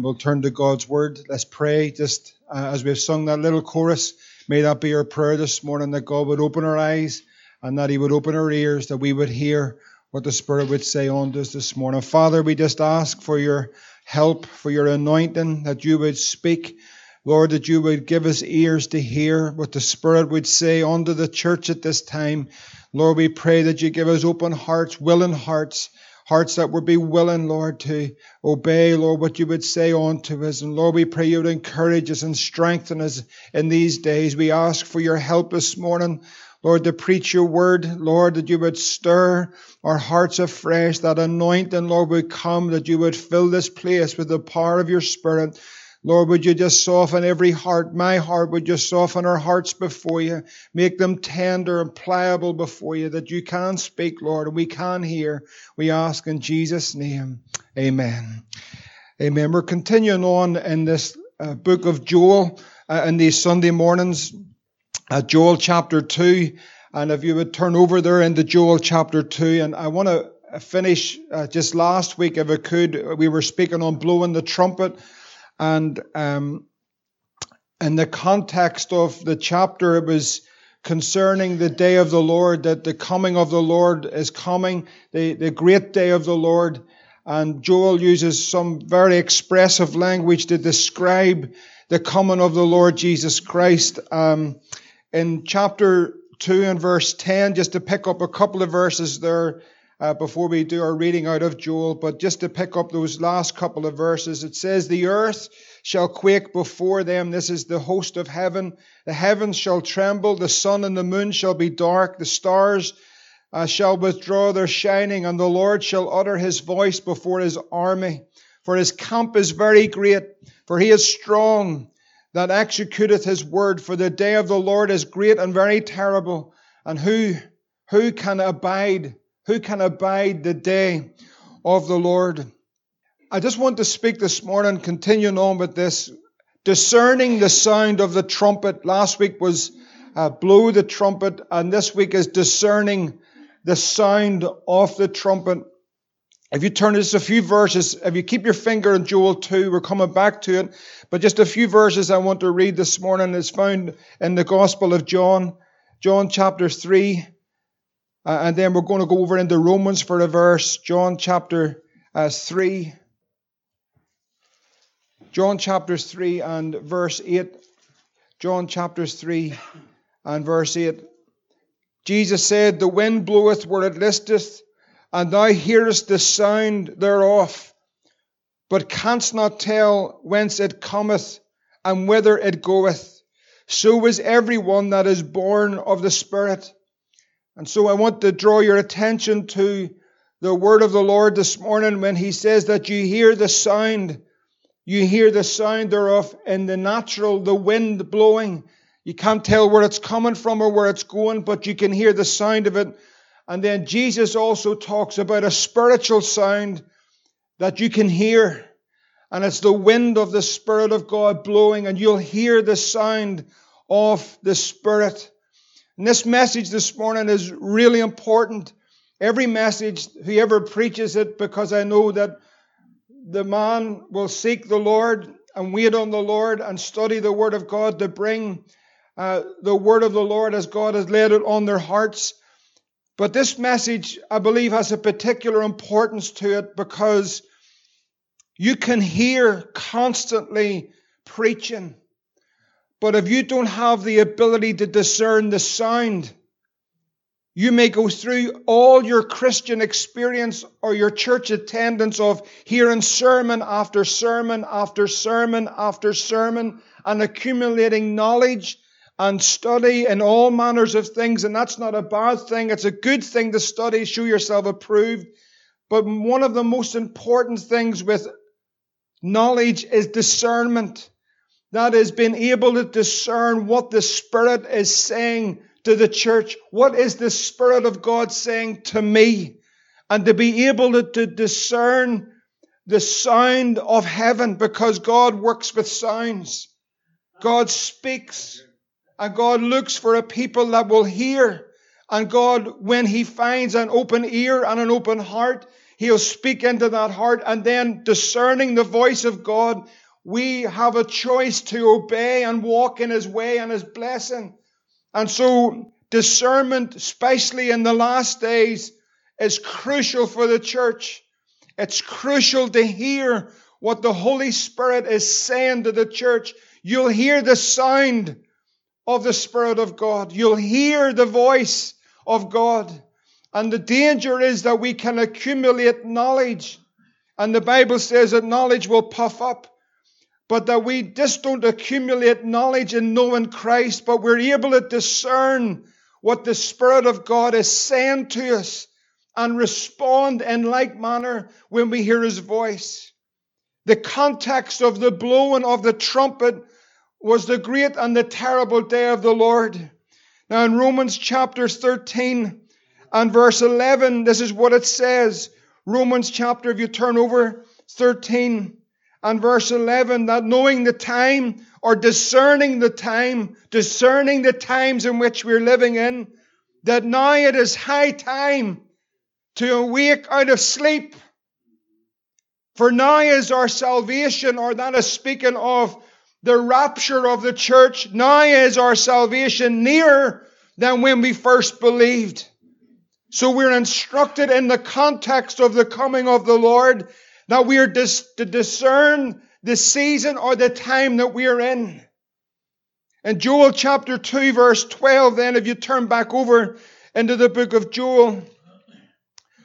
We'll turn to God's word. Let's pray just uh, as we've sung that little chorus. May that be our prayer this morning that God would open our eyes and that He would open our ears, that we would hear what the Spirit would say unto us this morning. Father, we just ask for your help, for your anointing, that you would speak. Lord, that you would give us ears to hear what the Spirit would say unto the church at this time. Lord, we pray that you give us open hearts, willing hearts, hearts that would be willing, Lord, to obey, Lord, what you would say unto us. And Lord, we pray you would encourage us and strengthen us in these days. We ask for your help this morning. Lord, to preach your word, Lord, that you would stir our hearts afresh, that anointing, Lord, would come, that you would fill this place with the power of your spirit. Lord, would you just soften every heart? My heart, would you soften our hearts before you? Make them tender and pliable before you that you can speak, Lord, and we can hear. We ask in Jesus' name. Amen. Amen. We're continuing on in this uh, book of Joel uh, in these Sunday mornings, uh, Joel chapter 2. And if you would turn over there into Joel chapter 2, and I want to finish uh, just last week, if I could, we were speaking on blowing the trumpet. And um, in the context of the chapter, it was concerning the day of the Lord, that the coming of the Lord is coming, the, the great day of the Lord. And Joel uses some very expressive language to describe the coming of the Lord Jesus Christ. Um, in chapter 2 and verse 10, just to pick up a couple of verses there, uh, before we do our reading out of Joel, but just to pick up those last couple of verses, it says, The earth shall quake before them. This is the host of heaven. The heavens shall tremble, the sun and the moon shall be dark, the stars uh, shall withdraw their shining, and the Lord shall utter his voice before his army. For his camp is very great, for he is strong that executeth his word. For the day of the Lord is great and very terrible, and who, who can abide? Who can abide the day of the Lord? I just want to speak this morning, continuing on with this, discerning the sound of the trumpet. Last week was uh, blow the trumpet, and this week is discerning the sound of the trumpet. If you turn just a few verses, if you keep your finger in Joel 2, we're coming back to it, but just a few verses I want to read this morning is found in the Gospel of John, John chapter 3, uh, and then we're going to go over into Romans for a verse, John chapter uh, 3. John chapter 3 and verse 8. John chapters 3 and verse 8. Jesus said, The wind bloweth where it listeth, and thou hearest the sound thereof, but canst not tell whence it cometh and whither it goeth. So is every one that is born of the Spirit. And so I want to draw your attention to the word of the Lord this morning when he says that you hear the sound, you hear the sound thereof in the natural, the wind blowing. You can't tell where it's coming from or where it's going, but you can hear the sound of it. And then Jesus also talks about a spiritual sound that you can hear. And it's the wind of the Spirit of God blowing, and you'll hear the sound of the Spirit. And this message this morning is really important. Every message, whoever preaches it, because I know that the man will seek the Lord and wait on the Lord and study the Word of God to bring uh, the Word of the Lord as God has laid it on their hearts. But this message, I believe, has a particular importance to it because you can hear constantly preaching. But if you don't have the ability to discern the sound, you may go through all your Christian experience or your church attendance of hearing sermon after sermon after sermon after sermon and accumulating knowledge and study in all manners of things. And that's not a bad thing. It's a good thing to study, show yourself approved. But one of the most important things with knowledge is discernment. That is, being able to discern what the Spirit is saying to the church. What is the Spirit of God saying to me? And to be able to, to discern the sound of heaven because God works with sounds. God speaks and God looks for a people that will hear. And God, when He finds an open ear and an open heart, He'll speak into that heart and then discerning the voice of God, we have a choice to obey and walk in His way and His blessing. And so discernment, especially in the last days, is crucial for the church. It's crucial to hear what the Holy Spirit is saying to the church. You'll hear the sound of the Spirit of God. You'll hear the voice of God. And the danger is that we can accumulate knowledge. And the Bible says that knowledge will puff up. But that we just don't accumulate knowledge in knowing Christ, but we're able to discern what the Spirit of God is saying to us and respond in like manner when we hear His voice. The context of the blowing of the trumpet was the great and the terrible day of the Lord. Now, in Romans chapter 13 and verse 11, this is what it says. Romans chapter, if you turn over 13 and verse 11, that knowing the time or discerning the time, discerning the times in which we're living in, that now it is high time to awake out of sleep. For now is our salvation, or that is speaking of the rapture of the church. Now is our salvation nearer than when we first believed. So we're instructed in the context of the coming of the Lord that we are dis- to discern the season or the time that we are in. In Joel chapter 2, verse 12, then, if you turn back over into the book of Joel,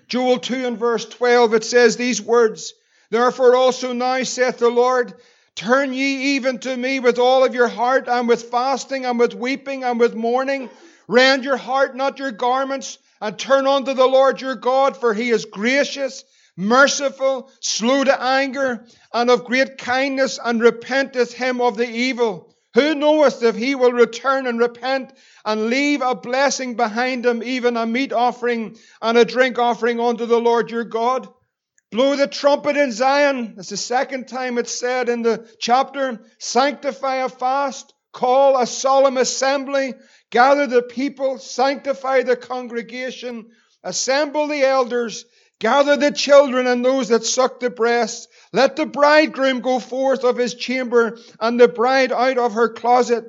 Joel 2 and verse 12, it says these words Therefore also now saith the Lord, Turn ye even to me with all of your heart, and with fasting, and with weeping, and with mourning. Rend your heart, not your garments, and turn unto the Lord your God, for he is gracious, merciful, slow to anger, and of great kindness, and repenteth him of the evil. Who knoweth if he will return and repent and leave a blessing behind him, even a meat offering and a drink offering unto the Lord your God? Blow the trumpet in Zion. That's the second time it's said in the chapter. Sanctify a fast. Call a solemn assembly. Gather the people. Sanctify the congregation. Assemble the elders. Gather the children and those that suck the breast. Let the bridegroom go forth of his chamber and the bride out of her closet.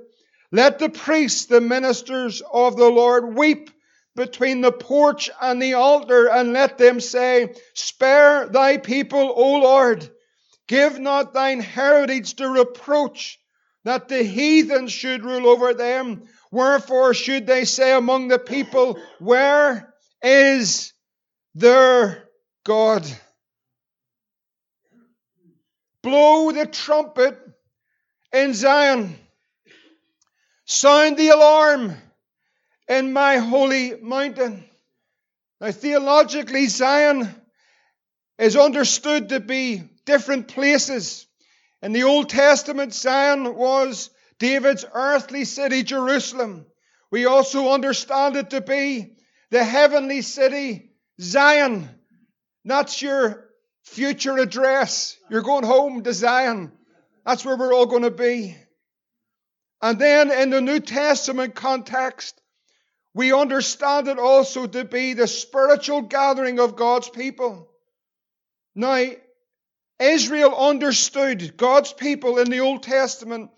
Let the priests, the ministers of the Lord, weep between the porch and the altar and let them say, Spare thy people, O Lord. Give not thine heritage to reproach that the heathen should rule over them. Wherefore should they say among the people, Where is their God? Blow the trumpet in Zion. Sound the alarm in my holy mountain. Now, theologically, Zion is understood to be different places. In the Old Testament, Zion was David's earthly city, Jerusalem. We also understand it to be the heavenly city, Zion. That's your future address. You're going home to Zion. That's where we're all going to be. And then in the New Testament context, we understand it also to be the spiritual gathering of God's people. Now, Israel understood God's people in the Old Testament.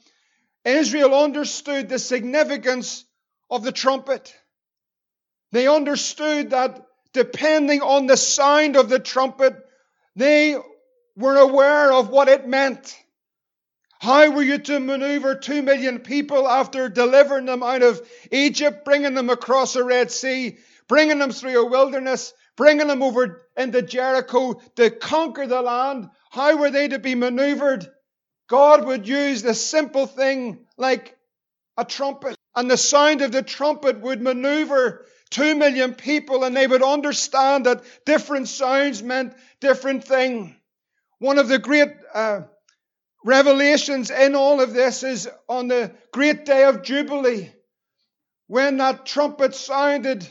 Israel understood the significance of the trumpet. They understood that depending on the sound of the trumpet, they were aware of what it meant. How were you to maneuver two million people after delivering them out of Egypt, bringing them across the Red Sea, bringing them through a wilderness, bringing them over into Jericho to conquer the land? How were they to be maneuvered? God would use the simple thing like a trumpet, and the sound of the trumpet would maneuver two million people, and they would understand that different sounds meant different thing. One of the great uh, revelations in all of this is on the great day of Jubilee, when that trumpet sounded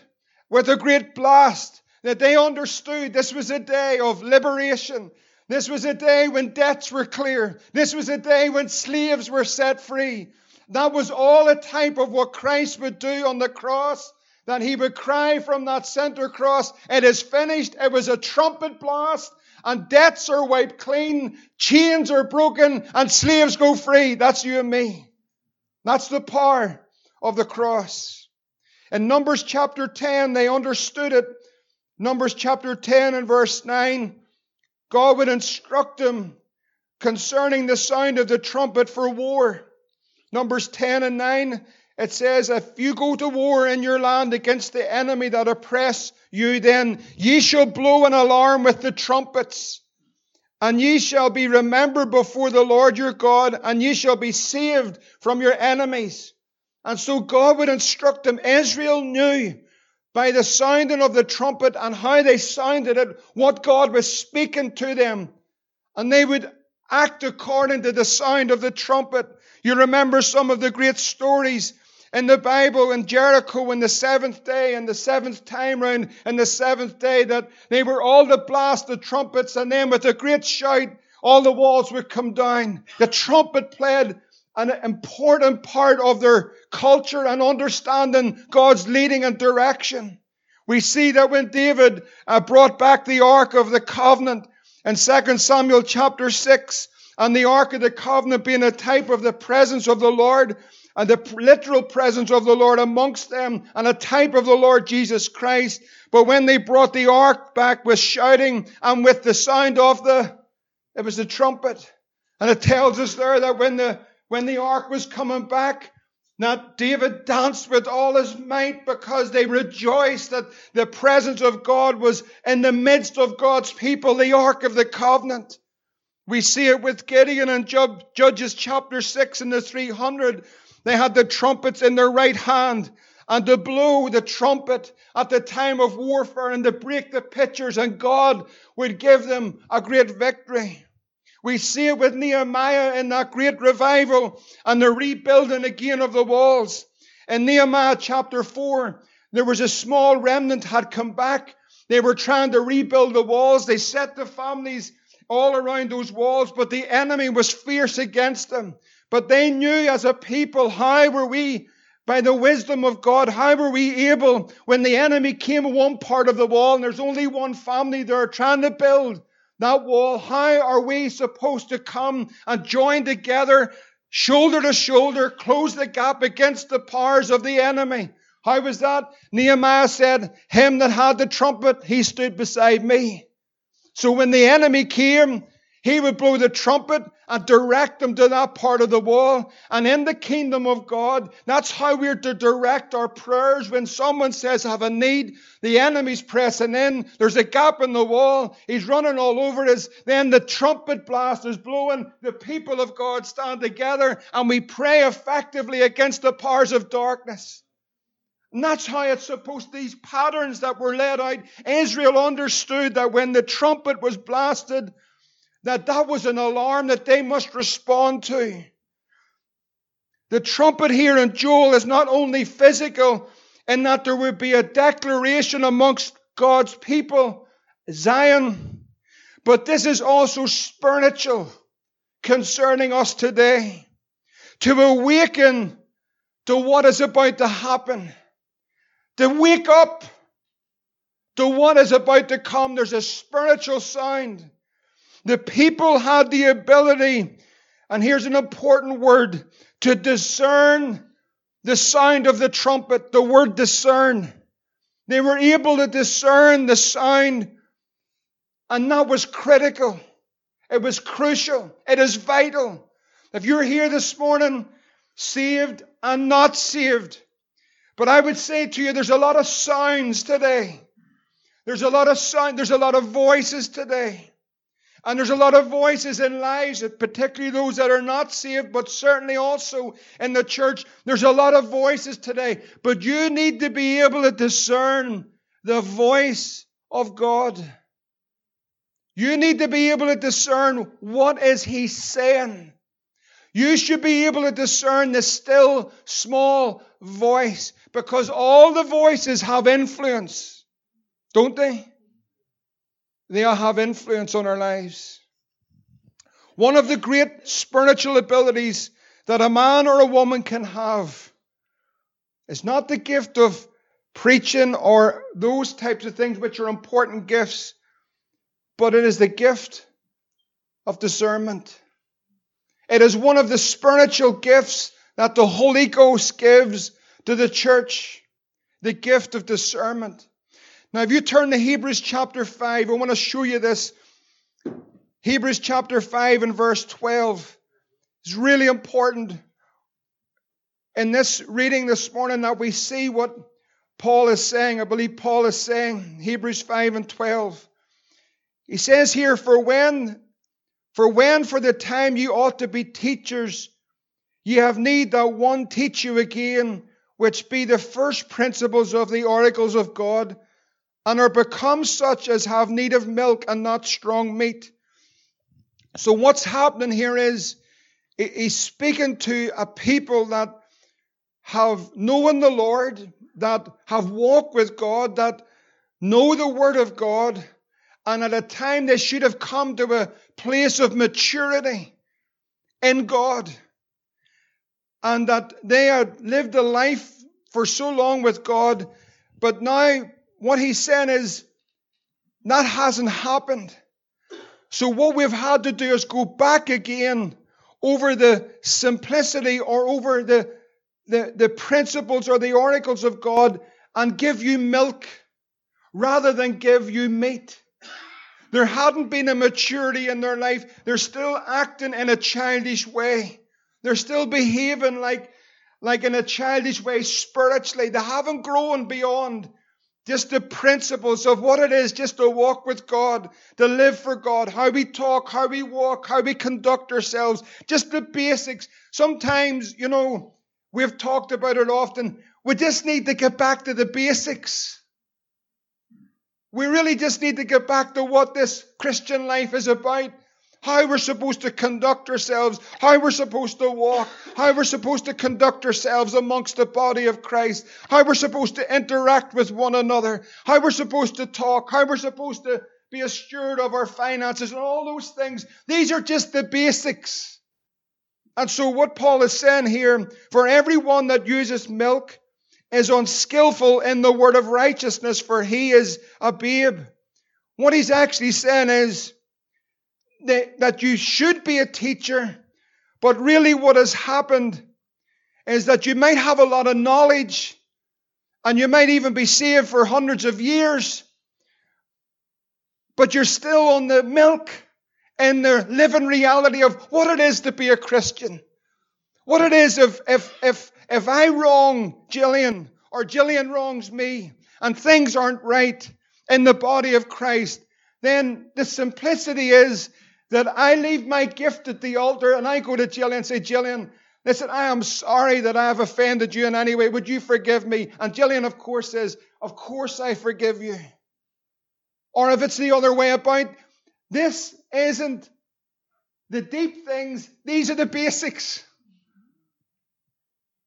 with a great blast, that they understood this was a day of liberation. This was a day when debts were clear. This was a day when slaves were set free. That was all a type of what Christ would do on the cross. That he would cry from that center cross, It is finished. It was a trumpet blast, and debts are wiped clean, chains are broken, and slaves go free. That's you and me. That's the power of the cross. In Numbers chapter 10, they understood it. Numbers chapter 10 and verse 9, God would instruct them concerning the sound of the trumpet for war. Numbers 10 and 9, it says, If you go to war in your land against the enemy that oppress you, then ye shall blow an alarm with the trumpets, and ye shall be remembered before the Lord your God, and ye shall be saved from your enemies. And so God would instruct them. Israel knew by the sounding of the trumpet and how they sounded it, what God was speaking to them. And they would act according to the sound of the trumpet. You remember some of the great stories in the Bible in Jericho in the seventh day and the seventh time round and the seventh day that they were all to blast the trumpets and then with a great shout all the walls would come down. The trumpet played an important part of their culture and understanding God's leading and direction. We see that when David uh, brought back the Ark of the Covenant in 2 Samuel chapter 6, and the Ark of the Covenant being a type of the presence of the Lord, and the literal presence of the Lord amongst them, and a type of the Lord Jesus Christ. But when they brought the Ark back with shouting and with the sound of the, it was the trumpet. And it tells us there that when the when the ark was coming back, that David danced with all his might because they rejoiced that the presence of God was in the midst of God's people, the ark of the covenant. We see it with Gideon in Judges chapter 6 and the 300. They had the trumpets in their right hand and to blow the trumpet at the time of warfare and to break the pitchers, and God would give them a great victory. We see it with Nehemiah in that great revival and the rebuilding again of the walls. In Nehemiah chapter 4, there was a small remnant had come back. They were trying to rebuild the walls. They set the families all around those walls, but the enemy was fierce against them. But they knew as a people, how were we, by the wisdom of God, how were we able, when the enemy came one part of the wall and there's only one family there trying to build, that wall, how are we supposed to come and join together, shoulder to shoulder, close the gap against the powers of the enemy? How was that? Nehemiah said, Him that had the trumpet, he stood beside me. So when the enemy came, he would blow the trumpet and direct them to that part of the wall. And in the kingdom of God, that's how we're to direct our prayers. When someone says, I have a need, the enemy's pressing in, there's a gap in the wall, he's running all over us. Then the trumpet blast is blowing, the people of God stand together, and we pray effectively against the powers of darkness. And that's how it's supposed, these patterns that were laid out. Israel understood that when the trumpet was blasted, that that was an alarm that they must respond to. The trumpet here in Joel is not only physical in that there would be a declaration amongst God's people, Zion, but this is also spiritual concerning us today. To awaken to what is about to happen. To wake up to what is about to come. There's a spiritual sound the people had the ability, and here's an important word, to discern the sound of the trumpet, the word discern. They were able to discern the sound, and that was critical. It was crucial. It is vital. If you're here this morning, saved and not saved, but I would say to you, there's a lot of sounds today. There's a lot of sound, there's a lot of voices today. And there's a lot of voices in lives, particularly those that are not saved, but certainly also in the church. There's a lot of voices today. But you need to be able to discern the voice of God. You need to be able to discern what is he saying. You should be able to discern the still small voice because all the voices have influence, don't they? They all have influence on our lives. One of the great spiritual abilities that a man or a woman can have is not the gift of preaching or those types of things which are important gifts, but it is the gift of discernment. It is one of the spiritual gifts that the Holy Ghost gives to the church, the gift of discernment. Now, if you turn to Hebrews chapter 5, I want to show you this. Hebrews chapter 5 and verse 12 is really important in this reading this morning that we see what Paul is saying. I believe Paul is saying, Hebrews 5 and 12. He says here, For when, for when for the time you ought to be teachers, ye have need that one teach you again, which be the first principles of the oracles of God, and are become such as have need of milk and not strong meat. So what's happening here is he's speaking to a people that have known the Lord, that have walked with God, that know the Word of God, and at a time they should have come to a place of maturity in God, and that they had lived a life for so long with God, but now what he's saying is that hasn't happened. So what we've had to do is go back again over the simplicity or over the the, the principles or the oracles of God and give you milk rather than give you meat. There hadn't been a maturity in their life. They're still acting in a childish way. They're still behaving like, like in a childish way spiritually. They haven't grown beyond just the principles of what it is just to walk with God, to live for God, how we talk, how we walk, how we conduct ourselves, just the basics. Sometimes, you know, We've talked about it often. We just need to get back to the basics. We really just need to get back to what this Christian life is about. How we're supposed to conduct ourselves, how we're supposed to walk, how we're supposed to conduct ourselves amongst the body of Christ, how we're supposed to interact with one another, how we're supposed to talk, how we're supposed to be a steward of our finances, and all those things. These are just the basics. And so, what Paul is saying here, for everyone that uses milk is unskillful in the word of righteousness, for he is a babe. What he's actually saying is that, you should be a teacher, but really what has happened is that you might have a lot of knowledge and you might even be saved for hundreds of years, but you're still on the milk and the living reality of what it is to be a Christian. What it is if, if, if, if I wrong Jillian or Jillian wrongs me and things aren't right in the body of Christ, then the simplicity is that I leave my gift at the altar and I go to Jillian and say, Gillian, listen, I am sorry that I have offended you in any way. Would you forgive me? And Jillian, of course, says, Of course I forgive you. Or if it's the other way about, this isn't the deep things, these are the basics.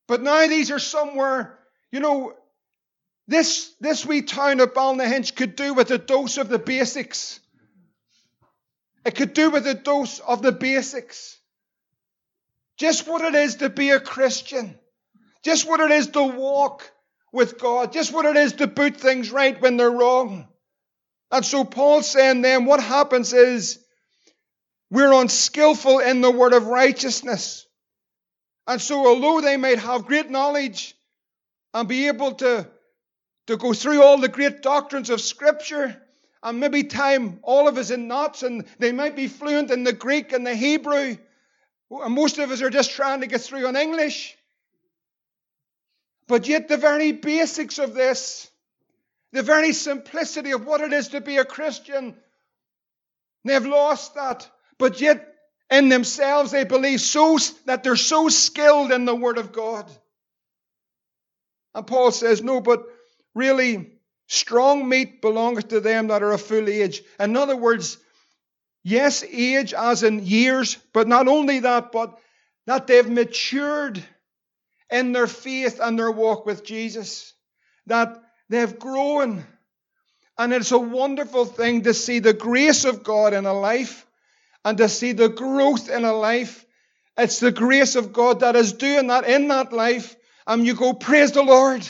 But now these are somewhere, you know, this, this wee town of Ballynahinch could do with a dose of the basics. It could do with a dose of the basics. Just what it is to be a Christian. Just what it is to walk with God. Just what it is to put things right when they're wrong. And so Paul's saying then what happens is we're unskillful in the word of righteousness. And so although they might have great knowledge and be able to, to go through all the great doctrines of Scripture, and maybe time all of us in knots, and they might be fluent in the Greek and the Hebrew, and most of us are just trying to get through on English. But yet, the very basics of this the very simplicity of what it is to be a Christian. They've lost that. But yet, in themselves, they believe so that they're so skilled in the Word of God. And Paul says, no, but really, strong meat belongs to them that are of full age. In other words, yes, age as in years, but not only that, but that they've matured in their faith and their walk with Jesus. That They've grown. And it's a wonderful thing to see the grace of God in a life and to see the growth in a life. It's the grace of God that is doing that in that life. And you go, Praise the Lord.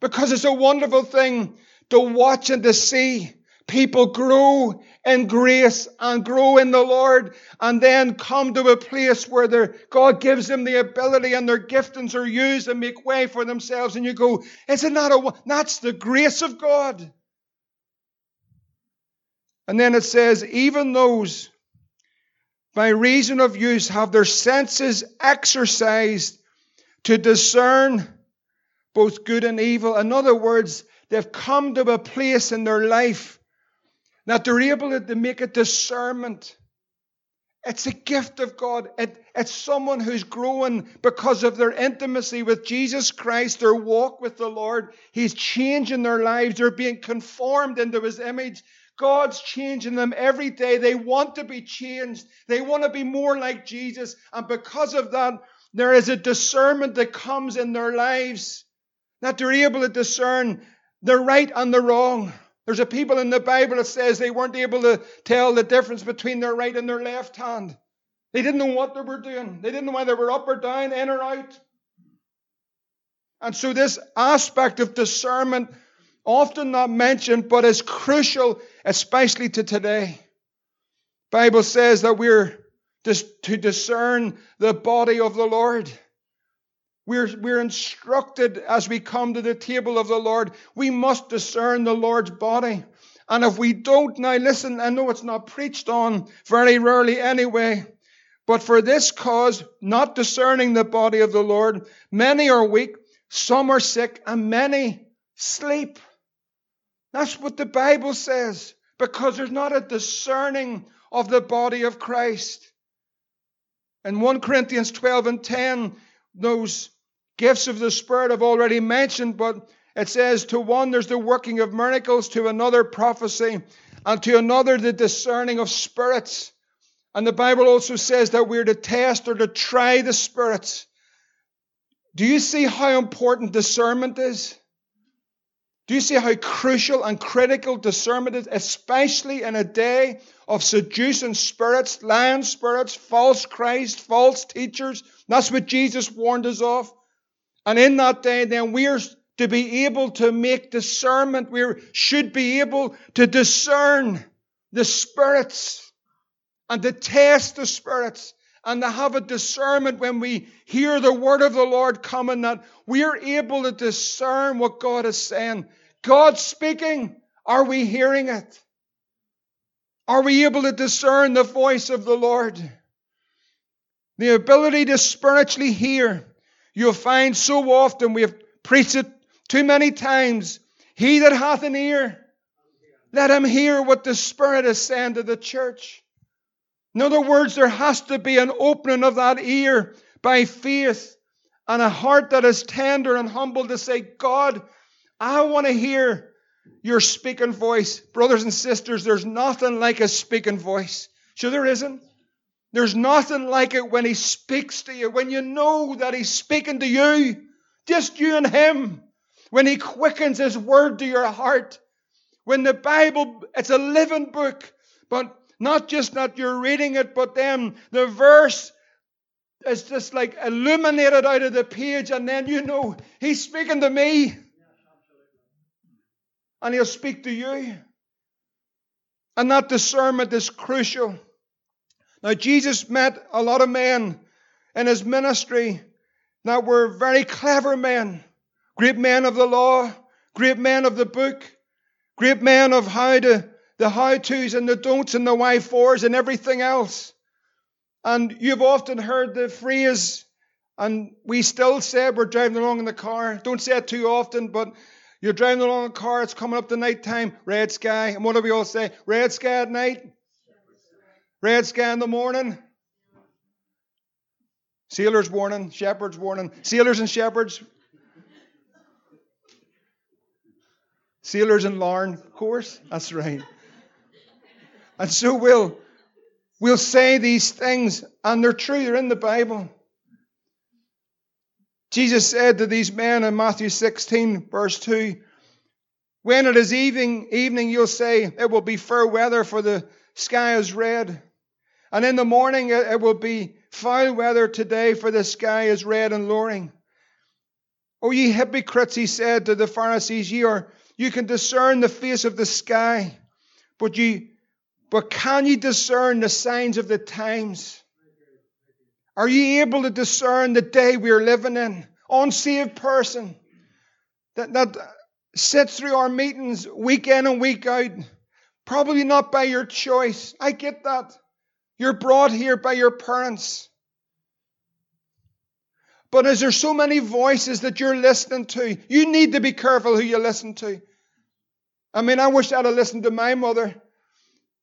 Because it's a wonderful thing to watch and to see people grow in grace and grow in the Lord and then come to a place where God gives them the ability and their giftings are used and make way for themselves. And you go, isn't a, that's the grace of God. And then it says, even those by reason of use have their senses exercised to discern both good and evil. In other words, they've come to a place in their life that they're able to make a discernment. It's a gift of God. It, it's someone who's growing because of their intimacy with Jesus Christ, their walk with the Lord. He's changing their lives. They're being conformed into His image. God's changing them every day. They want to be changed. They want to be more like Jesus. And because of that, there is a discernment that comes in their lives that they're able to discern the right and the wrong. There's a people in the Bible that says they weren't able to tell the difference between their right and their left hand. They didn't know what they were doing. They didn't know whether they were up or down, in or out. And so this aspect of discernment often not mentioned, but is crucial, especially to today. Bible says that we're to discern the body of the Lord. We're, we're instructed as we come to the table of the Lord, we must discern the Lord's body. And if we don't, now listen, I know it's not preached on very rarely anyway, but for this cause, not discerning the body of the Lord, many are weak, some are sick, and many sleep. That's what the Bible says, because there's not a discerning of the body of Christ. In 1 Corinthians 12 and 10, those gifts of the Spirit I've already mentioned, but it says to one there's the working of miracles, to another prophecy, and to another the discerning of spirits. And the Bible also says that we're to test or to try the spirits. Do you see how important discernment is? Do you see how crucial and critical discernment is, especially in a day of seducing spirits, lying spirits, false Christ, false teachers? That's what Jesus warned us of. And in that day, then we are to be able to make discernment. We should be able to discern the spirits and to test the spirits and to have a discernment when we hear the word of the Lord coming that we are able to discern what God is saying. God speaking, are we hearing it? Are we able to discern the voice of the Lord? The ability to spiritually hear. You'll find so often we have preached it too many times. He that hath an ear, let him hear what the Spirit is saying to the church. In other words, there has to be an opening of that ear by faith and a heart that is tender and humble to say, God, I want to hear your speaking voice. Brothers and sisters, there's nothing like a speaking voice. Sure, there isn't. There's nothing like it when he speaks to you, when you know that he's speaking to you, just you and him, when he quickens his word to your heart. When the Bible, it's a living book, but not just that you're reading it, but then the verse is just like illuminated out of the page, and then you know he's speaking to me and He'll speak to you. And that discernment is crucial. Now, Jesus met a lot of men in His ministry that were very clever men, great men of the law, great men of the book, great men of how to, the how to's and the don'ts and the why fors and everything else. And you've often heard the phrase, and we still say we're driving along in the car. Don't say it too often, but you're driving along in a car, it's coming up to night time, red sky. And what do we all say? Red sky at night? Red sky in the morning? Sailors warning, shepherds warning. Sailors and shepherds. Sailors and Larne, of course. That's right. And so we'll, we'll say these things, and they're true, they're in the Bible. Jesus said to these men in Matthew 16, verse 2, When it is evening, evening, you'll say, It will be fair weather, for the sky is red. And in the morning, it will be foul weather today, for the sky is red and lowering. O ye hypocrites, he said to the Pharisees, ye are you can discern the face of the sky, but ye but can ye discern the signs of the times? Are ye able to discern the day we are living in? Unsaved person that, that sits through our meetings week in and week out, probably not by your choice. I get that. You're brought here by your parents. But as there's so many voices that you're listening to? You need to be careful who you listen to. I mean, I wish I'd have listened to my mother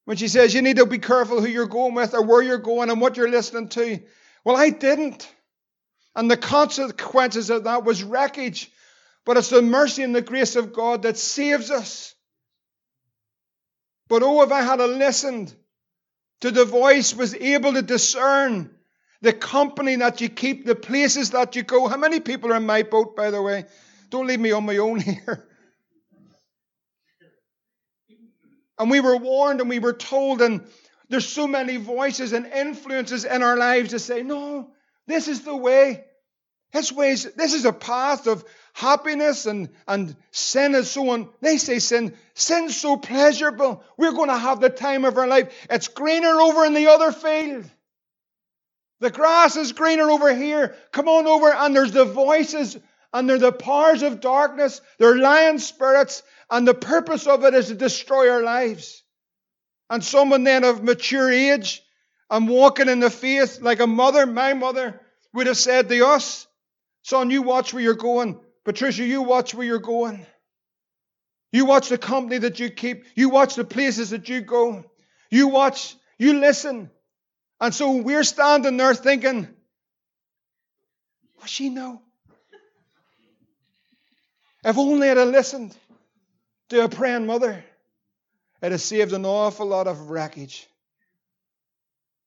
when she says you need to be careful who you're going with or where you're going and what you're listening to. Well, I didn't. And the consequences of that was wreckage. But it's the mercy and the grace of God that saves us. But oh, if I had listened to the voice, was able to discern the company that you keep, the places that you go. How many people are in my boat, by the way? Don't leave me on my own here. And we were warned and we were told, and there's so many voices and influences in our lives to say, no, this is the way. This way this is a path of happiness and, and sin is so on. They say sin, sin's so pleasurable. We're going to have the time of our life. It's greener over in the other field. The grass is greener over here. Come on over, and there's the voices, and they're the powers of darkness. They're lion spirits, and the purpose of it is to destroy our lives. And someone then of mature age and walking in the faith, like a mother, my mother, would have said to us, Son, you watch where you're going. Patricia, you watch where you're going. You watch the company that you keep. You watch the places that you go. You watch, you listen. And so we're standing there thinking, what she know? If only I'd have listened to a praying mother, it'd have saved an awful lot of wreckage.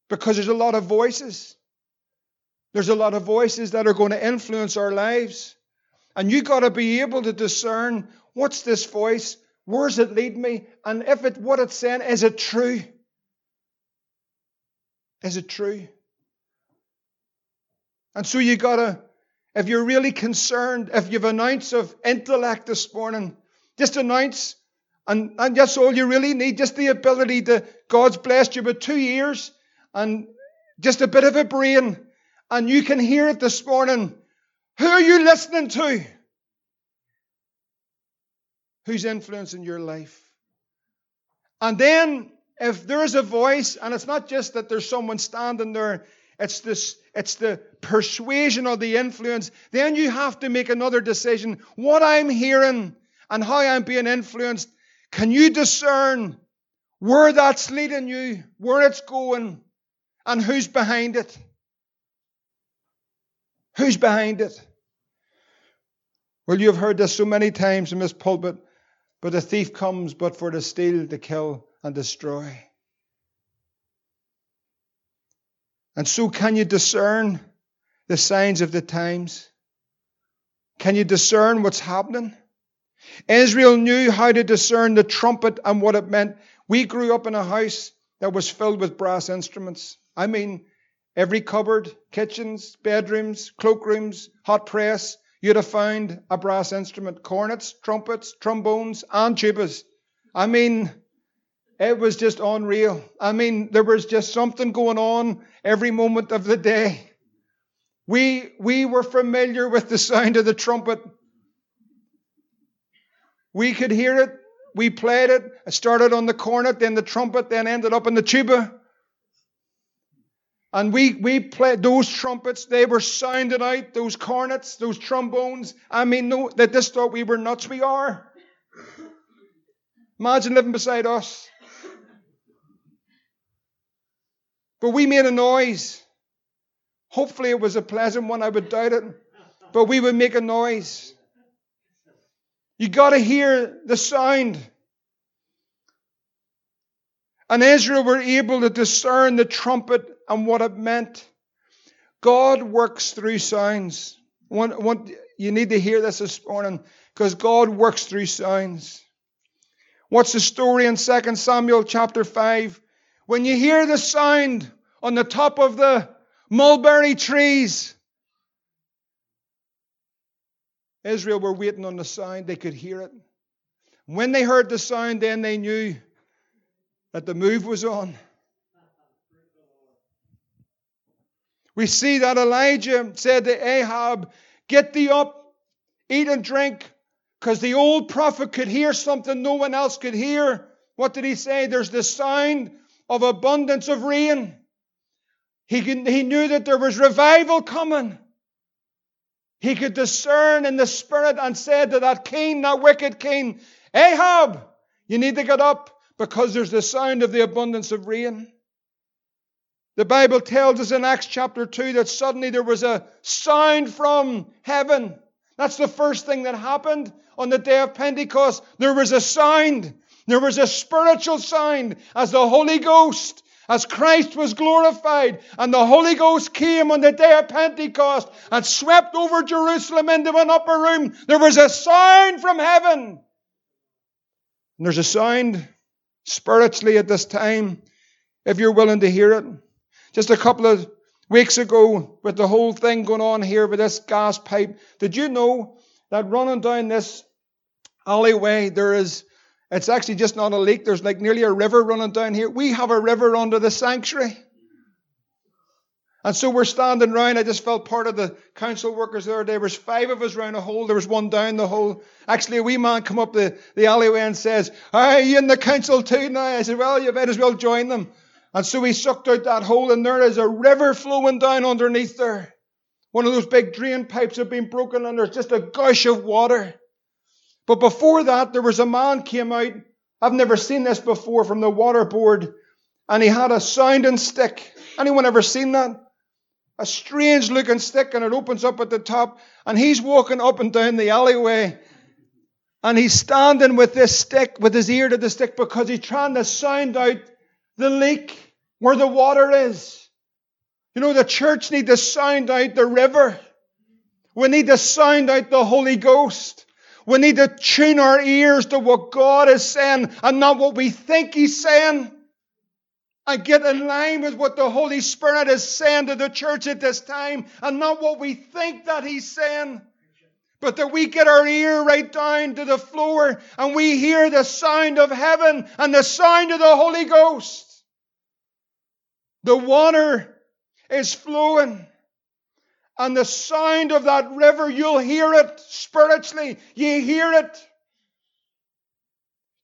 Because there's a lot of voices. There's a lot of voices that are going to influence our lives. And you got to be able to discern what's this voice? Where's it lead me? And if it what it's saying, is it true? Is it true? And so you gotta, if you're really concerned, if you've an ounce of intellect this morning, just an ounce, and, and that's all you really need, just the ability to, God's blessed you with two ears and just a bit of a brain, and you can hear it this morning. Who are you listening to? Who's influencing your life? And then, if there's a voice, and it's not just that there's someone standing there, it's this, it's the persuasion or the influence, then you have to make another decision. What I'm hearing and how I'm being influenced, can you discern where that's leading you, where it's going, and who's behind it? Who's behind it? Well, you have heard this so many times in this pulpit, but the thief comes but for to steal, to kill, and destroy. And so, can you discern the signs of the times? Can you discern what's happening? Israel knew how to discern the trumpet and what it meant. We grew up in a house that was filled with brass instruments. I mean, every cupboard, kitchens, bedrooms, cloakrooms, hot press, you'd have found a brass instrument cornets, trumpets, trombones, and tubas. I mean, it was just unreal. I mean, there was just something going on every moment of the day. We, we were familiar with the sound of the trumpet. We could hear it. We played it. It started on the cornet, then the trumpet, then ended up in the tuba. And we, we played those trumpets, they were sounded out, those cornets, those trombones. I mean, no, they just thought we were nuts. We are. Imagine living beside us. But we made a noise. Hopefully, it was a pleasant one. I would doubt it. But we would make a noise. You got to hear the sound. And Israel were able to discern the trumpet and what it meant. God works through sounds. One, one, you need to hear this this morning because God works through sounds. What's the story in 2 Samuel chapter 5? When you hear the sound on the top of the mulberry trees, Israel were waiting on the sound, they could hear it. When they heard the sound, then they knew that the move was on. We see that Elijah said to Ahab, Get thee up, eat and drink, because the old prophet could hear something no one else could hear. What did he say? There's the sound of abundance of rain. He, he knew that there was revival coming. He could discern in the spirit and said to that king, that wicked king, Ahab, you need to get up because there's the sound of the abundance of rain. The Bible tells us in Acts chapter 2 that suddenly there was a sound from heaven. That's the first thing that happened on the day of Pentecost. There was a sound. There was a spiritual sound as the Holy Ghost, as Christ was glorified, and the Holy Ghost came on the day of Pentecost and swept over Jerusalem into an upper room. There was a sound from heaven. And there's a sound spiritually at this time, if you're willing to hear it. Just a couple of weeks ago, with the whole thing going on here with this gas pipe, did you know that running down this alleyway, there is, it's actually just not a leak, there's like nearly a river running down here. We have a river under the sanctuary. And so we're standing round. I just felt part of the council workers there. There was five of us round a hole. There was one down the hole. Actually, a wee man come up the, the alleyway and says, Are you in the council too now? I said, Well, you might as well join them. And so he sucked out that hole, and there is a river flowing down underneath there. One of those big drain pipes have been broken, and there's just a gush of water. But before that, there was a man came out. I've never seen this before from the water board, and he had a sounding stick. Anyone ever seen that? A strange looking stick, and it opens up at the top, and he's walking up and down the alleyway. And he's standing with this stick, with his ear to the stick, because he's trying to sound out the leak where the water is. You know, the church need to sound out the river. We need to sound out the Holy Ghost. We need to tune our ears to what God is saying and not what we think He's saying. And get in line with what the Holy Spirit is saying to the church at this time and not what we think that He's saying. But that we get our ear right down to the floor and we hear the sound of heaven and the sound of the Holy Ghost. The water is flowing. And the sound of that river, you'll hear it spiritually. You hear it.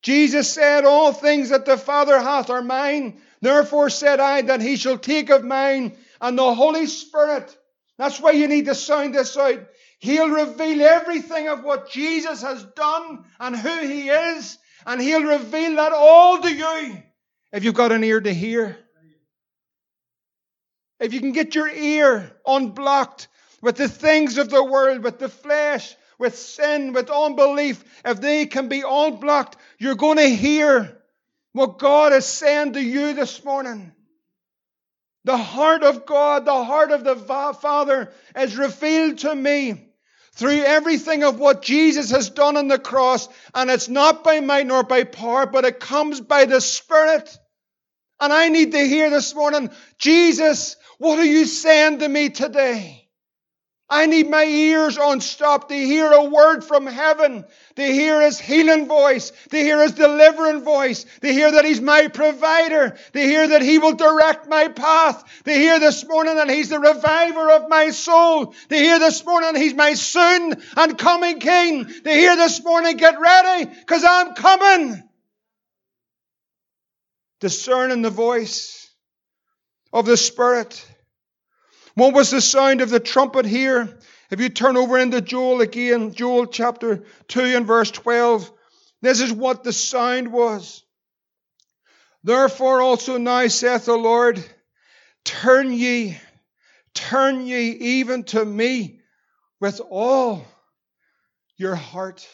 Jesus said, All things that the Father hath are mine. Therefore said I that he shall take of mine. And the Holy Spirit, that's why you need to sound this out. He'll reveal everything of what Jesus has done and who he is. And he'll reveal that all to you if you've got an ear to hear if you can get your ear unblocked with the things of the world, with the flesh, with sin, with unbelief, if they can be unblocked, you're going to hear what God is saying to you this morning. The heart of God, the heart of the Father is revealed to me through everything of what Jesus has done on the cross. And it's not by might nor by power, but it comes by the Spirit. And I need to hear this morning, Jesus, what are you saying to me today? I need my ears unstopped to hear a word from heaven, to hear his healing voice, to hear his delivering voice, to hear that he's my provider, to hear that he will direct my path, to hear this morning that he's the reviver of my soul, to hear this morning he's my soon and coming king, to hear this morning get ready because I'm coming. Discerning the voice of the Spirit. What was the sound of the trumpet here? If you turn over into Joel again, Joel chapter 2 and verse 12, this is what the sound was. Therefore also now saith the Lord, turn ye, turn ye even to me with all your heart.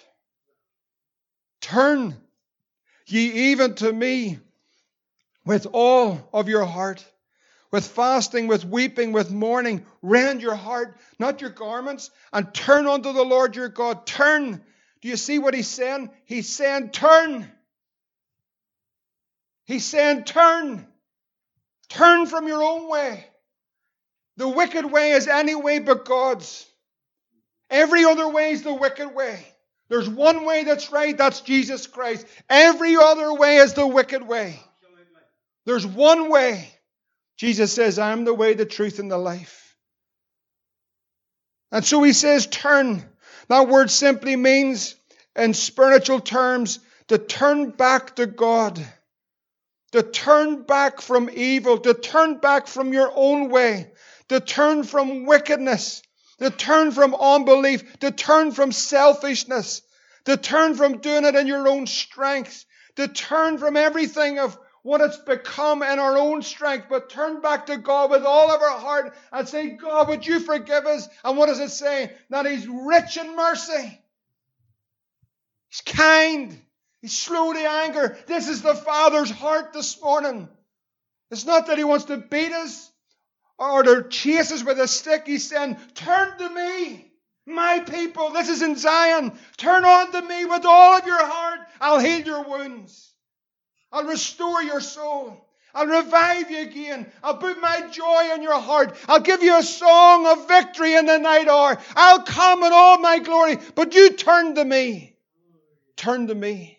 Turn ye even to me with all of your heart with fasting, with weeping, with mourning. Rend your heart, not your garments, and turn unto the Lord your God. Turn. Do you see what he's saying? He's saying, turn. He's saying, turn. Turn from your own way. The wicked way is any way but God's. Every other way is the wicked way. There's one way that's right, that's Jesus Christ. Every other way is the wicked way. There's one way. Jesus says, I'm the way, the truth, and the life. And so he says, turn. That word simply means, in spiritual terms, to turn back to God, to turn back from evil, to turn back from your own way, to turn from wickedness, to turn from unbelief, to turn from selfishness, to turn from doing it in your own strength, to turn from everything of what it's become in our own strength, but turn back to God with all of our heart and say, God, would you forgive us? And what does it say? That He's rich in mercy. He's kind. He's slow to anger. This is the Father's heart this morning. It's not that He wants to beat us or to chase us with a stick. He's saying, Turn to me. My people, this is in Zion. Turn on to me with all of your heart. I'll heal your wounds. I'll restore your soul. I'll revive you again. I'll put my joy in your heart. I'll give you a song of victory in the night hour. I'll come in all my glory. But you turn to me. Turn to me.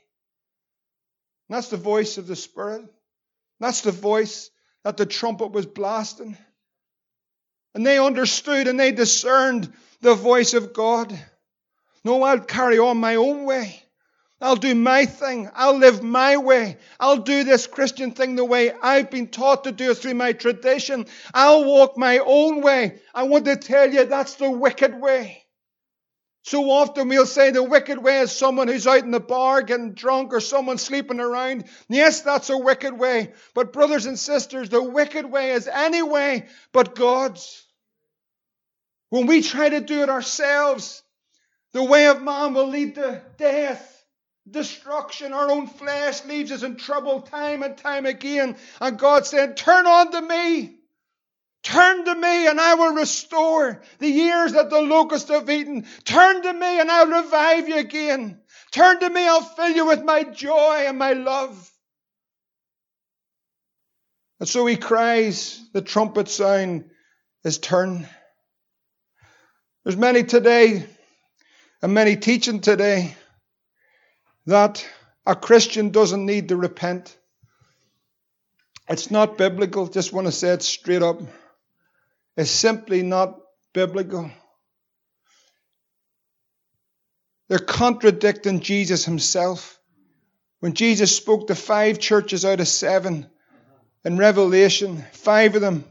And that's the voice of the Spirit. That's the voice that the trumpet was blasting. And they understood and they discerned the voice of God. No, I'll carry on my own way. I'll do my thing. I'll live my way. I'll do this Christian thing the way I've been taught to do it through my tradition. I'll walk my own way. I want to tell you that's the wicked way. So often we'll say the wicked way is someone who's out in the bar getting drunk or someone sleeping around. Yes, that's a wicked way. But brothers and sisters, the wicked way is any way but God's. When we try to do it ourselves, the way of man will lead to death destruction. Our own flesh leaves us in trouble time and time again. And God said, Turn on to me. Turn to me and I will restore the years that the locusts have eaten. Turn to me and I'll revive you again. Turn to me, I'll fill you with my joy and my love. And so he cries, the trumpet sound is turn. There's many today and many teaching today that a Christian doesn't need to repent. It's not biblical. Just want to say it straight up. It's simply not biblical. They're contradicting Jesus himself. When Jesus spoke to five churches out of seven in Revelation, five of them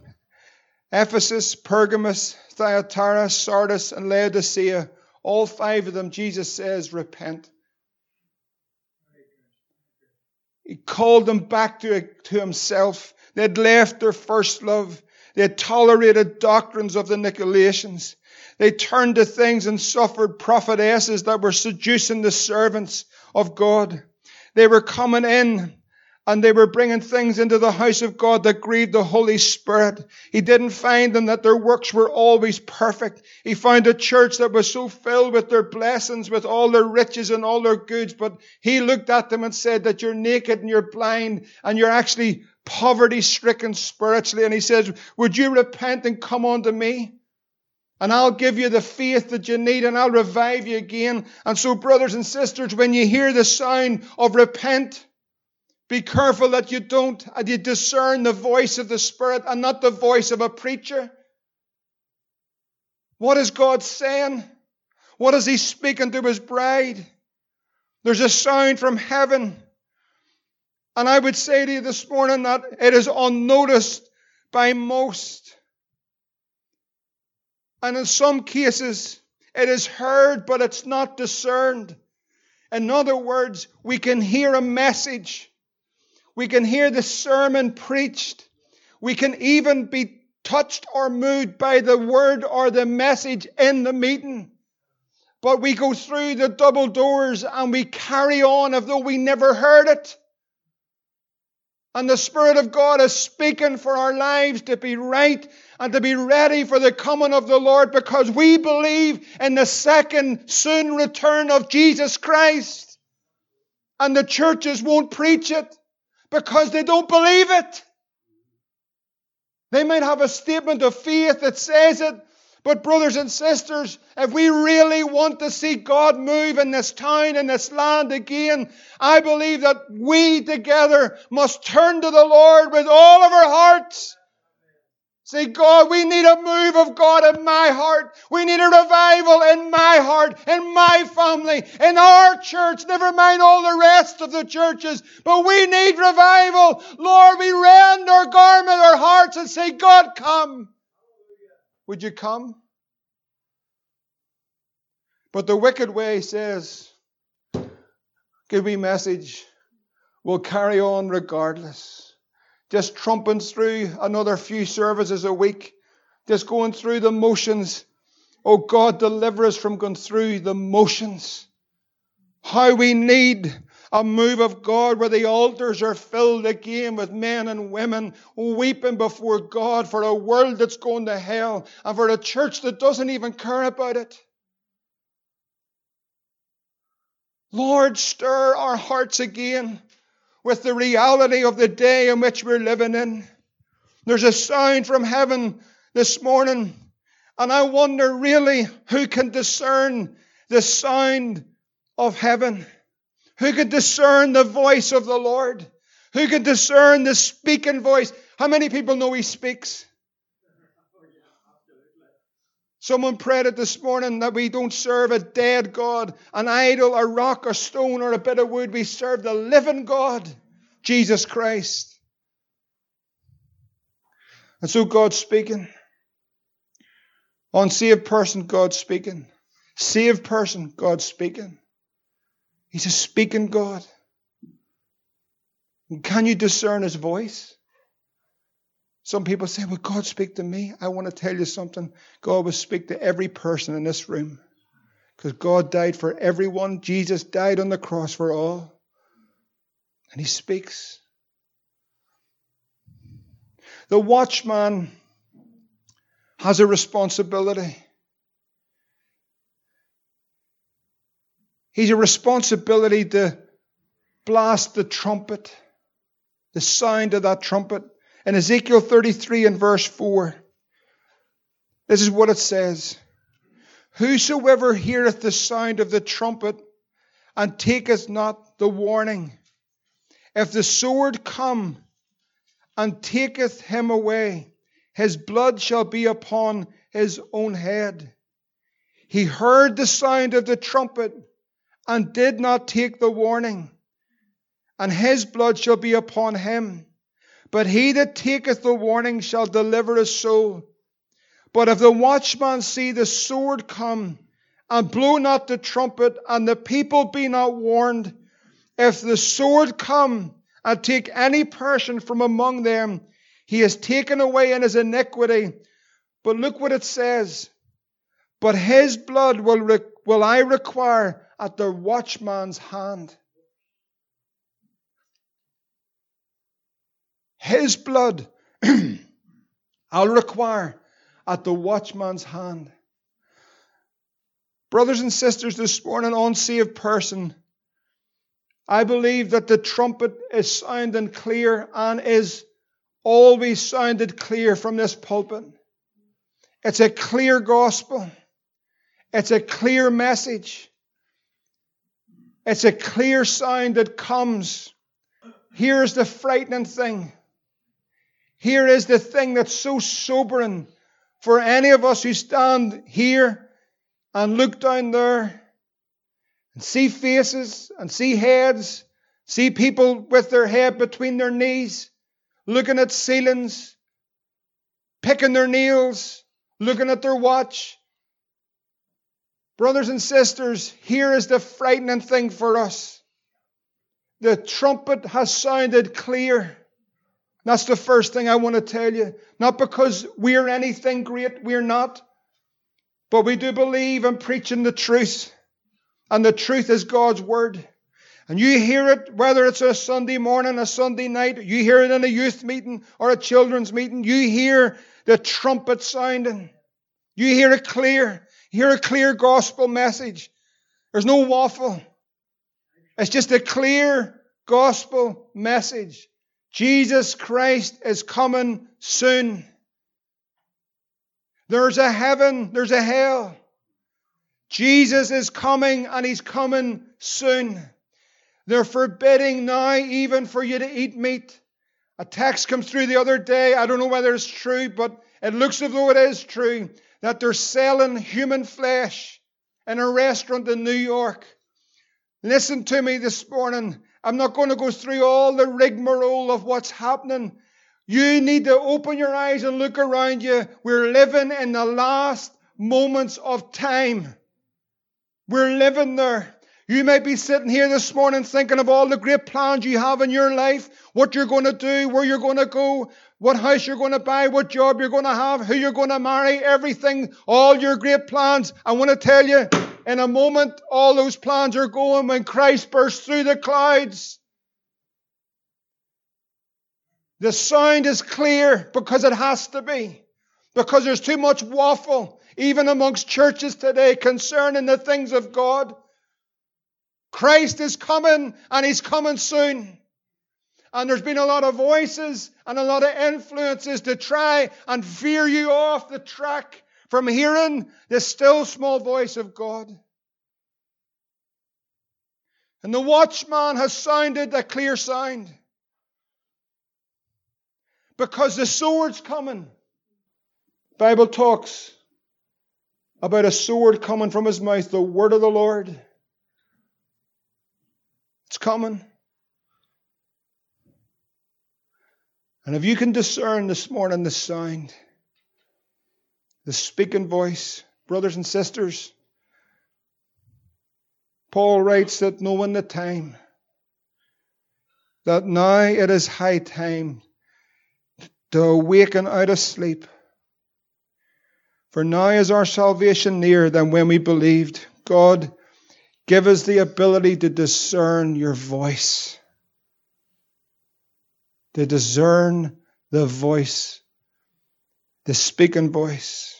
Ephesus, Pergamos, Thyatira, Sardis, and Laodicea all five of them, Jesus says, repent. He called them back to, to himself. They had left their first love. They tolerated doctrines of the Nicolaitans. They turned to things and suffered prophetesses that were seducing the servants of God. They were coming in and they were bringing things into the house of God that grieved the Holy Spirit. He didn't find them that their works were always perfect. He found a church that was so filled with their blessings, with all their riches and all their goods, but he looked at them and said that you're naked and you're blind and you're actually poverty stricken spiritually. And he says, would you repent and come unto me? And I'll give you the faith that you need and I'll revive you again. And so, brothers and sisters, when you hear the sound of repent, be careful that you don't, and you discern the voice of the Spirit and not the voice of a preacher. What is God saying? What is He speaking to His bride? There's a sound from heaven. And I would say to you this morning that it is unnoticed by most. And in some cases, it is heard, but it's not discerned. In other words, we can hear a message we can hear the sermon preached. We can even be touched or moved by the word or the message in the meeting. But we go through the double doors and we carry on as though we never heard it. And the Spirit of God is speaking for our lives to be right and to be ready for the coming of the Lord because we believe in the second soon return of Jesus Christ. And the churches won't preach it because they don't believe it. They might have a statement of faith that says it, But, brothers and sisters, if we really want to see God move in this town, in this land again, I believe that we together must turn to the Lord with all of our hearts. Say, God, we need a move of God in my heart. We need a revival in my heart, in my family, in our church. Never mind all the rest of the churches. But we need revival. Lord, we rend our garment, our hearts, and say, God, come. Would you come? But the wicked way says, give me message. We'll carry on regardless. Just trumping through another few services a week. Just going through the motions. Oh God, deliver us from going through the motions. How we need a move of God where the altars are filled again with men and women weeping before God for a world that's going to hell and for a church that doesn't even care about it. Lord, stir our hearts again with the reality of the day in which we're living in. There's a sound from heaven this morning, and I wonder really who can discern the sound of heaven. Who can discern the voice of the Lord? Who can discern the speaking voice? How many people know He speaks? Someone prayed it this morning that we don't serve a dead God, an idol, a rock, a stone, or a bit of wood. We serve the living God, Jesus Christ. And so God's speaking. Unsaved person, God's speaking. Saved person, God's speaking. He's a speaking God. And can you discern his voice? Some people say, Well, God speak to me. I want to tell you something. God will speak to every person in this room. Because God died for everyone. Jesus died on the cross for all. And he speaks. The watchman has a responsibility. He's a responsibility to blast the trumpet, the sound of that trumpet. In Ezekiel 33 and verse 4, this is what it says Whosoever heareth the sound of the trumpet and taketh not the warning, if the sword come and taketh him away, his blood shall be upon his own head. He heard the sound of the trumpet and did not take the warning, and his blood shall be upon him. But he that taketh the warning shall deliver his soul. But if the watchman see the sword come, and blow not the trumpet, and the people be not warned, if the sword come and take any person from among them, he is taken away in his iniquity. But look what it says. But his blood will, re- will I require at the watchman's hand. His blood I'll require at the watchman's hand. Brothers and sisters, this morning, on unsaved person, I believe that the trumpet is sounding clear and is always sounded clear from this pulpit. It's a clear gospel. It's a clear message. It's a clear sound that comes. Here's the frightening thing. Here is the thing that's so sobering for any of us who stand here and look down there and see faces and see heads, see people with their head between their knees, looking at ceilings, picking their nails, looking at their watch, Brothers and sisters, here is the frightening thing for us. The trumpet has sounded clear. That's the first thing I want to tell you. Not because we're anything great, we're not. But we do believe in preaching the truth. And the truth is God's word. And you hear it, whether it's a Sunday morning, a Sunday night, you hear it in a youth meeting or a children's meeting, you hear the trumpet sounding. You hear it clear. Hear a clear gospel message. There's no waffle. It's just a clear gospel message. Jesus Christ is coming soon. There's a heaven, there's a hell. Jesus is coming and he's coming soon. They're forbidding now even for you to eat meat. A text comes through the other day. I don't know whether it's true, but it looks as though it is true that they're selling human flesh in a restaurant in New York. Listen to me this morning. I'm not going to go through all the rigmarole of what's happening. You need to open your eyes and look around you. We're living in the last moments of time. We're living there. You may be sitting here this morning thinking of all the great plans you have in your life, what you're going to do, where you're going to go, what house you're going to buy, what job you're going to have, who you're going to marry, everything, all your great plans. I want to tell you, in a moment, all those plans are going when Christ bursts through the clouds. The sound is clear because it has to be. Because there's too much waffle even amongst churches today, concerning the things of God. Christ is coming and he's coming soon. And there's been a lot of voices and a lot of influences to try and veer you off the track from hearing the still small voice of God. And the watchman has sounded a clear sound. Because the sword's coming. Bible talks about a sword coming from his mouth, the word of the Lord. It's coming. And if you can discern this morning the sound, the speaking voice, brothers and sisters, Paul writes that knowing the time, that now it is high time to awaken out of sleep. For now is our salvation nearer than when we believed. God, give us the ability to discern your voice, to discern the voice, the speaking voice.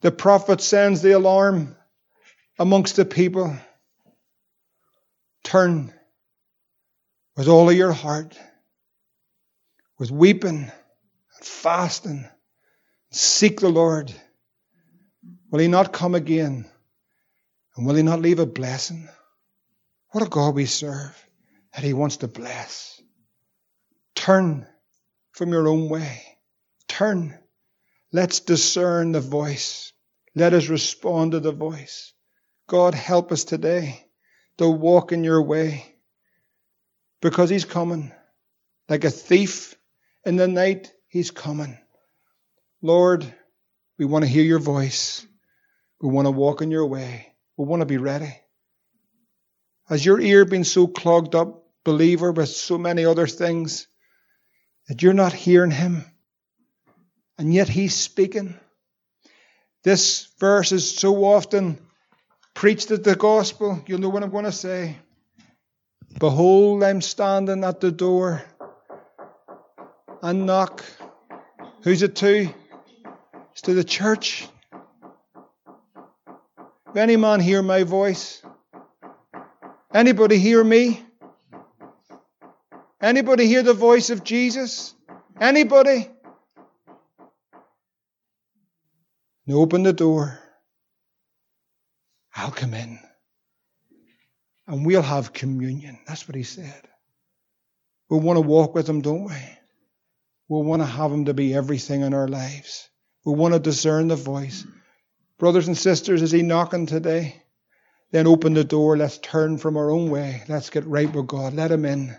The prophet sends the alarm amongst the people. Turn with all of your heart, with weeping and fasting Seek the Lord. Will He not come again? And will He not leave a blessing? What a God we serve that He wants to bless. Turn from your own way. Turn. Let's discern the voice. Let us respond to the voice. God, help us today to walk in your way because He's coming. Like a thief in the night, He's coming. Lord, we want to hear your voice. We want to walk in your way. We want to be ready. Has your ear been so clogged up, believer, with so many other things that you're not hearing him? And yet he's speaking. This verse is so often preached at the gospel. You'll know what I'm going to say. Behold, I'm standing at the door and knock. Who's it to? It's to the church. If any man hear my voice, anybody hear me? Anybody hear the voice of Jesus? Anybody? And open the door. I'll come in. And we'll have communion. That's what he said. We want to walk with him, don't we? We want to have him to be everything in our lives. We want to discern the voice. Brothers and sisters, is he knocking today? Then open the door. Let's turn from our own way. Let's get right with God. Let him in.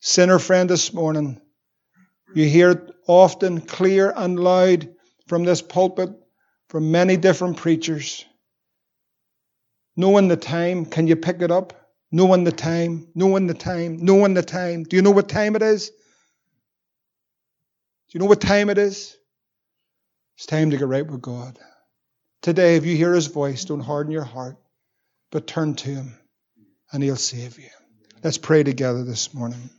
Sinner friend, this morning, you hear it often, clear and loud from this pulpit, from many different preachers. Knowing the time, can you pick it up? Knowing the time, knowing the time, knowing the time. Do you know what time it is? Do you know what time it is? It's time to get right with God. Today, if you hear his voice, don't harden your heart, but turn to him and he'll save you. Let's pray together this morning.